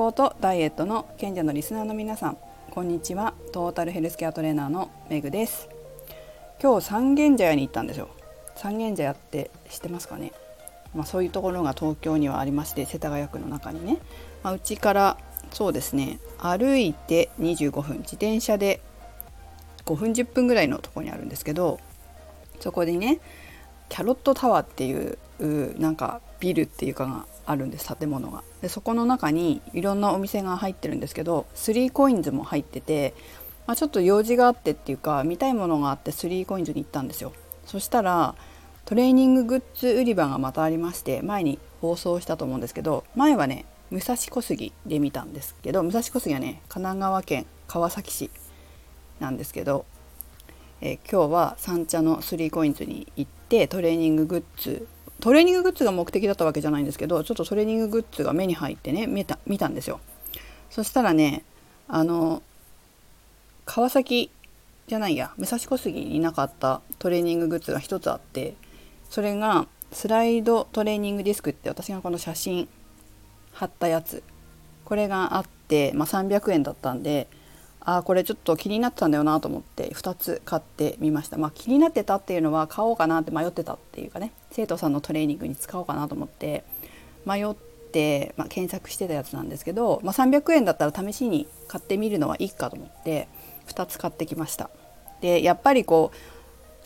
康とダイエットの賢者のリスナーの皆さん。こんにちは。トータルヘルスケアトレーナーのメグです。今日三軒茶屋に行ったんですよ三軒茶屋って知ってますかね。まあ、そういうところが東京にはありまして世田谷区の中にね。まあ、うちからそうですね。歩いて25分。自転車で5分10分ぐらいのとこにあるんですけどそこでねキャロットタワーっていうなんかビルっていうかがあるんです建物が。でそこの中にいろんなお店が入ってるんですけど 3COINS も入ってて、まあ、ちょっと用事があってっていうか見たいものがあって 3COINS に行ったんですよ。そしたらトレーニンググッズ売り場がまたありまして前に放送したと思うんですけど前はね武蔵小杉で見たんですけど武蔵小杉はね神奈川県川崎市なんですけど、えー、今日は三茶の 3COINS に行ってトレーニンググッズトレーニンググッズが目的だったわけじゃないんですけどちょっとトレーニンググッズが目に入ってね見た見たんですよ。そしたらねあの川崎じゃないや武蔵小杉になかったトレーニンググッズが一つあってそれがスライドトレーニングディスクって私がこの写真貼ったやつ。これがあって、まあ、300円だったんであこれちょっと気になってたんだよなと思って2つ買ってみました、まあ、気になってたっていうのは買おうかなって迷ってたっていうかね生徒さんのトレーニングに使おうかなと思って迷って、まあ、検索してたやつなんですけど、まあ、300円だったら試しに買ってみるのはいいかと思って2つ買ってきましたでやっぱりこう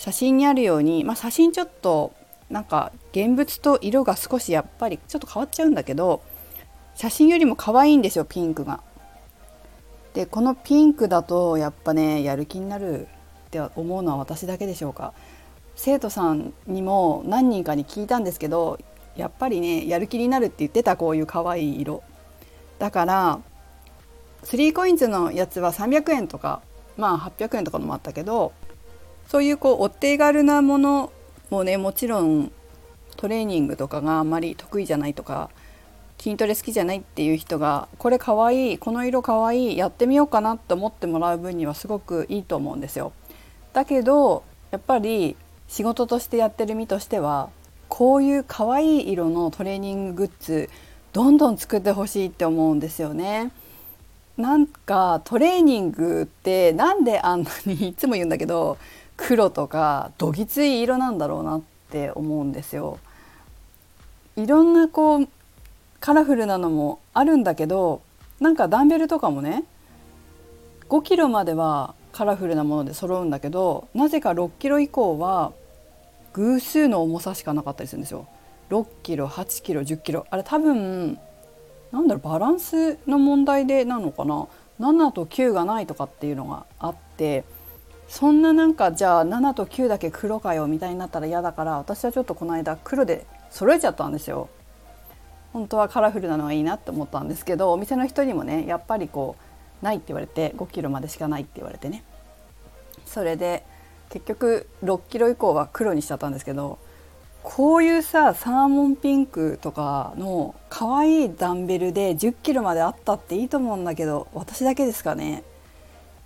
写真にあるように、まあ、写真ちょっとなんか現物と色が少しやっぱりちょっと変わっちゃうんだけど写真よりも可愛いんですよピンクが。でこのピンクだとやっぱねやる気になるって思うのは私だけでしょうか。生徒さんにも何人かに聞いたんですけどやっぱりねやる気になるって言ってたこういう可愛い色。だから3コインズのやつは300円とかまあ800円とかのもあったけどそういうこうお手軽なものもねもちろんトレーニングとかがあんまり得意じゃないとか筋トレ好きじゃないっていう人がこれかわいいこの色かわいいやってみようかなって思ってもらう分にはすごくいいと思うんですよ。だけどやっぱり仕事としてやってる身としてはこういうかわいい色のトレーニンググッズどんどん作ってほしいって思うんですよね。なんかトレーニングってなんであんなにいつも言うんだけど黒とかどぎつい色なんだろうなって思うんですよ。いろんなこうカラフルなのもあるんだけどなんかダンベルとかもね5キロまではカラフルなもので揃うんだけどなぜか6キロ以降は偶数の重さしかなかったりするんですよ。6キロ8キロ10キロあれ多分なんだろうバランスの問題でなのかな？7と9がないとかっていうのがあってそんななんかじゃあ7と9だけ黒かよみたいになったら嫌だから私はちょっとこの間黒で揃えちゃったんですよ。本当はカラフルなのがいいなって思ったんですけどお店の人にもねやっぱりこうないって言われて5キロまでしかないって言われてね。それで結局6キロ以降は黒にしちゃったんですけどこういうさサーモンピンクとかの可愛いダンベルで10キロまであったっていいと思うんだけど私だけですかね。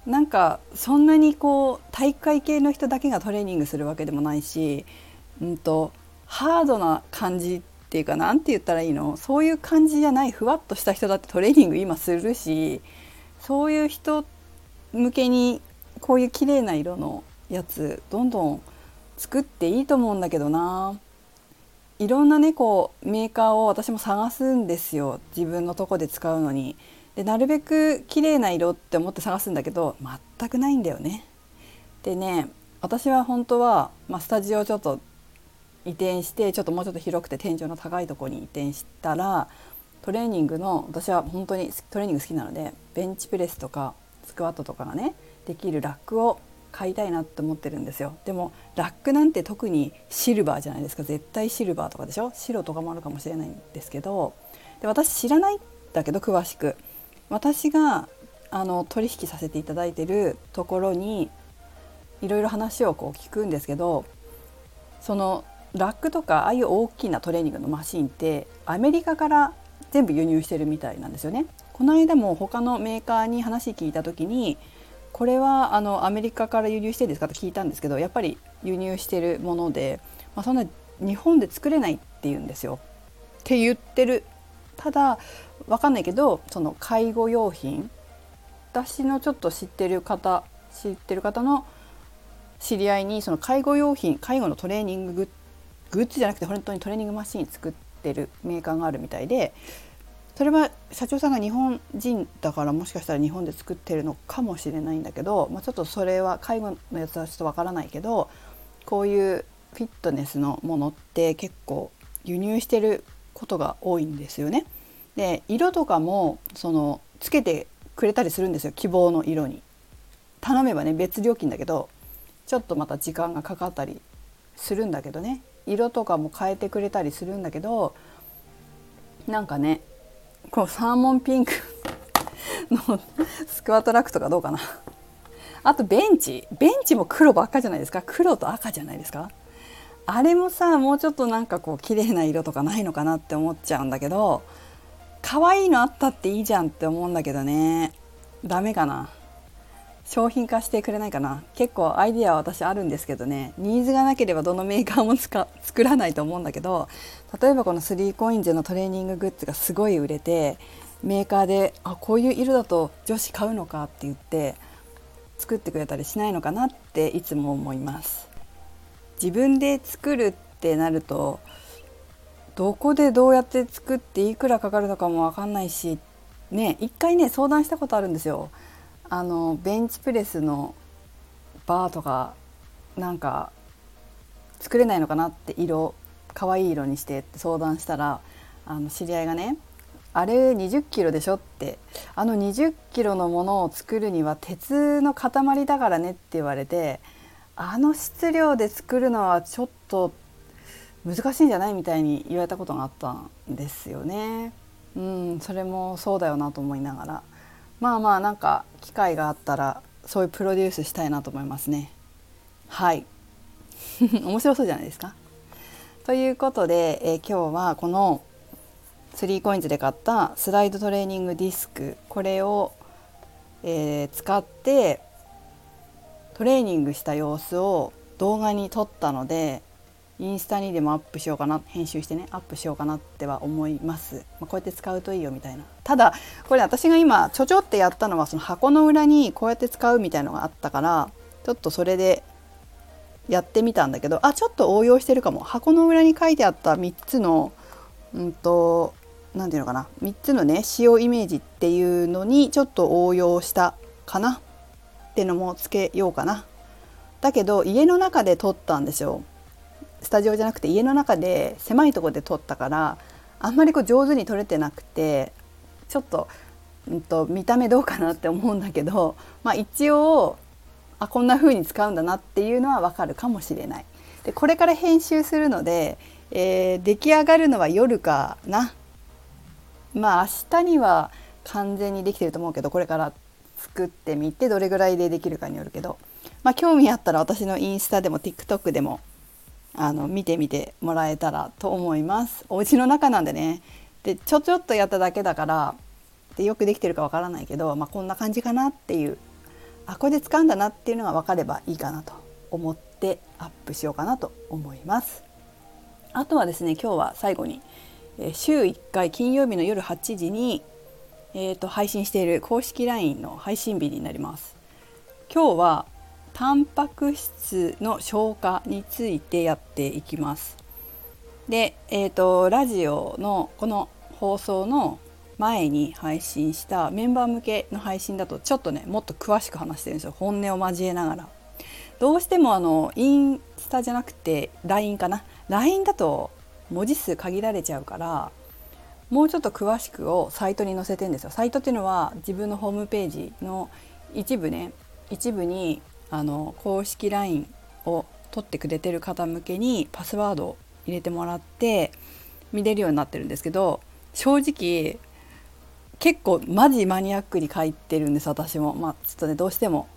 なんかそんなにこう体育会系の人だけがトレーニングするわけでもないし、うんとハードな感じっていうか何て言ったらいいの？そういう感じじゃないふわっとした人だってトレーニング今するしそういう人向けにこういう綺麗な色のやつどんどん作っていいと思うんだけどないろんなねこうメーカーを私も探すんですよ自分のとこで使うのに。でなるべく綺麗な色って思って探すんだけど全くないんだよね。でね私は本当は、まあ、スタジオちょっと移転してちょっともうちょっと広くて天井の高いとこに移転したらトレーニングの私は本当にトレーニング好きなのでベンチプレスとかスクワットとかがねできるラックを買いたいなって思ってるんですよ。でもラックなんて特にシルバーじゃないですか。絶対シルバーとかでしょ？白とかもあるかもしれないんですけどで私知らないんだけど詳しく。私があの取引させていただいてるところにいろいろ話をこう聞くんですけどそのラックとかああいう大きなトレーニングのマシンってアメリカから全部輸入してるみたいなんですよね。この間も他のメーカーに話聞いた時にこれはあのアメリカから輸入してるんですかと聞いたんですけどやっぱり輸入してるもので、まあ、そんな日本で作れないって言うんですよ。って言ってるただわかんないけどその介護用品私のちょっと知ってる方知ってる方の知り合いにその介護用品介護のトレーニンググッグッズじゃなくて本当にトレーニングマシン作ってるメーカーがあるみたいでそれは社長さんが日本人だからもしかしたら日本で作ってるのかもしれないんだけど、まあ、ちょっとそれは介護のやつはちょっとわからないけどこういうフィットネスのものって結構輸入してることが多いんですよね。で色とかもそのつけてくれたりするんですよ希望の色に。頼めばね別料金だけどちょっとまた時間がかかったりするんだけどね色とかも変えてくれたりするんだけどなんかねこうサーモンピンク のスクワットラックとかどうかな。あとベンチ。ベンチも黒ばっかじゃないですか。黒と赤じゃないですか。あれもさもうちょっとなんかこう綺麗な色とかないのかなって思っちゃうんだけど可愛いのあったっていいじゃんって思うんだけどね。ダメかな。商品化してくれないかな。結構アイディアは私あるんですけどね。ニーズがなければどのメーカーも 作らないと思うんだけど例えばこの 3COINS のトレーニンググッズがすごい売れてメーカーであこういう色だと女子買うのかって言って作ってくれたりしないのかなっていつも思います。自分で作るってなるとどこでどうやって作っていくらかかるのかも分かんないしね一回ね相談したことあるんですよ。あのベンチプレスのバーとかなんか作れないのかなって色可愛い色にしてって相談したらあの知り合いがねあれ20キロでしょってあの20キロのものを作るには鉄の塊だからねって言われてあの質量で作るのはちょっと難しいんじゃないみたいに言われたことがあったんですよね。うんそれもそうだよなと思いながらまあまあなんか機会があったらそういうプロデュースしたいなと思いますね。はい 面白そうじゃないですか。ということで、えー、今日はこの 3COINS で買ったスライドトレーニングディスクこれを、えー、使ってトレーニングした様子を動画に撮ったのでインスタにでもアップしようかな編集してねアップしようかなっては思います、まあ、こうやって使うといいよみたいなただこれ私が今ちょちょってやったのはその箱の裏にこうやって使うみたいのがあったからちょっとそれでやってみたんだけどあちょっと応用してるかも。箱の裏に書いてあった3つのうんと何て言うのかな。3つのね使用イメージっていうのにちょっと応用したかな。ってのもつけようかな。だけど家の中で撮ったんですよ。スタジオじゃなくて家の中で狭いとこで撮ったからあんまりこう上手に撮れてなくてちょっと,、うんと、見た目どうかなって思うんだけど、まあ、一応あこんな風に使うんだなっていうのはわかるかもしれない。でこれから編集するので、えー、出来上がるのは夜かな。まあ明日には完全にできてると思うけどこれから作ってみてどれぐらいでできるかによるけど、まあ、興味あったら私のインスタでも TikTok でもあの見てみてもらえたらと思いますお家の中なんでねでちょちょっとやっただけだからでよくできてるかわからないけど、まあ、こんな感じかなっていうあこれで使うんだなっていうのが分かればいいかなと思ってアップしようかなと思いますあとはですね今日は最後に、え週1回金曜日の夜8時に、えーと配信している公式 LINE の配信日になります今日はタンパク質の消化についてやっていきます。で、えーと、ラジオのこの放送の前に配信したメンバー向けの配信だとちょっとねもっと詳しく話してるんですよ本音を交えながら。どうしてもあのインスタじゃなくて LINE かな LINE だと文字数限られちゃうからもうちょっと詳しくをサイトに載せてんですよ。サイトっていうのは自分のホームページの一部ね一部にあの公式 LINE を取ってくれてる方向けにパスワードを入れてもらって見れるようになってるんですけど正直結構マジマニアックに書いてるんです私も。まあ、ちょっとねどうしても。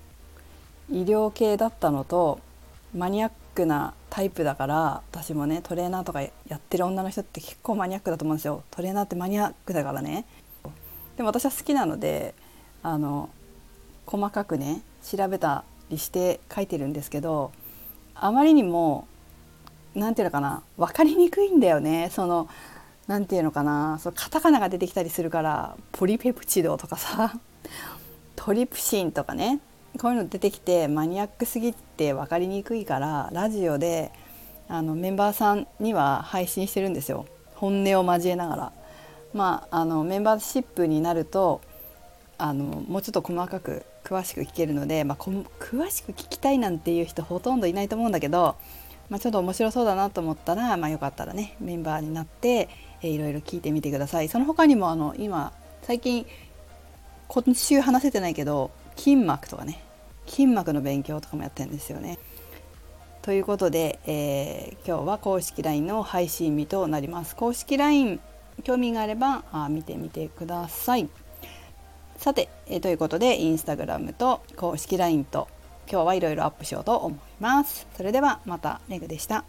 医療系だったのとマニアックなタイプだから私もねトレーナーとかやってる女の人って結構マニアックだと思うんですよ。トレーナーってマニアックだからね。でも私は好きなのであの細かくね調べたりして書いてるんですけどあまりにも何て言うのかな分かりにくいんだよね。その何て言うのかなそうカタカナが出てきたりするからポリペプチドとかさ トリプシンとかねこういうの出てきてマニアックすぎて分かりにくいからラジオであのメンバーさんには配信してるんですよ本音を交えながら。まあ、あのメンバーシップになるとあのもうちょっと細かく詳しく聞けるので、まあ、詳しく聞きたいなんていう人ほとんどいないと思うんだけど、まあ、ちょっと面白そうだなと思ったら、まあ、よかったらねメンバーになって、えー、いろいろ聞いてみてください。その他にもあの今最近今週話せてないけど筋膜とかね筋膜の勉強とかもやってるんですよね。ということで、えー、今日は公式 LINE の配信日となります。公式 LINE 興味があればあ見てみてください。さて、えー、ということでインスタグラムと公式 LINE と今日はいろいろアップしようと思います。それではまたメグでした。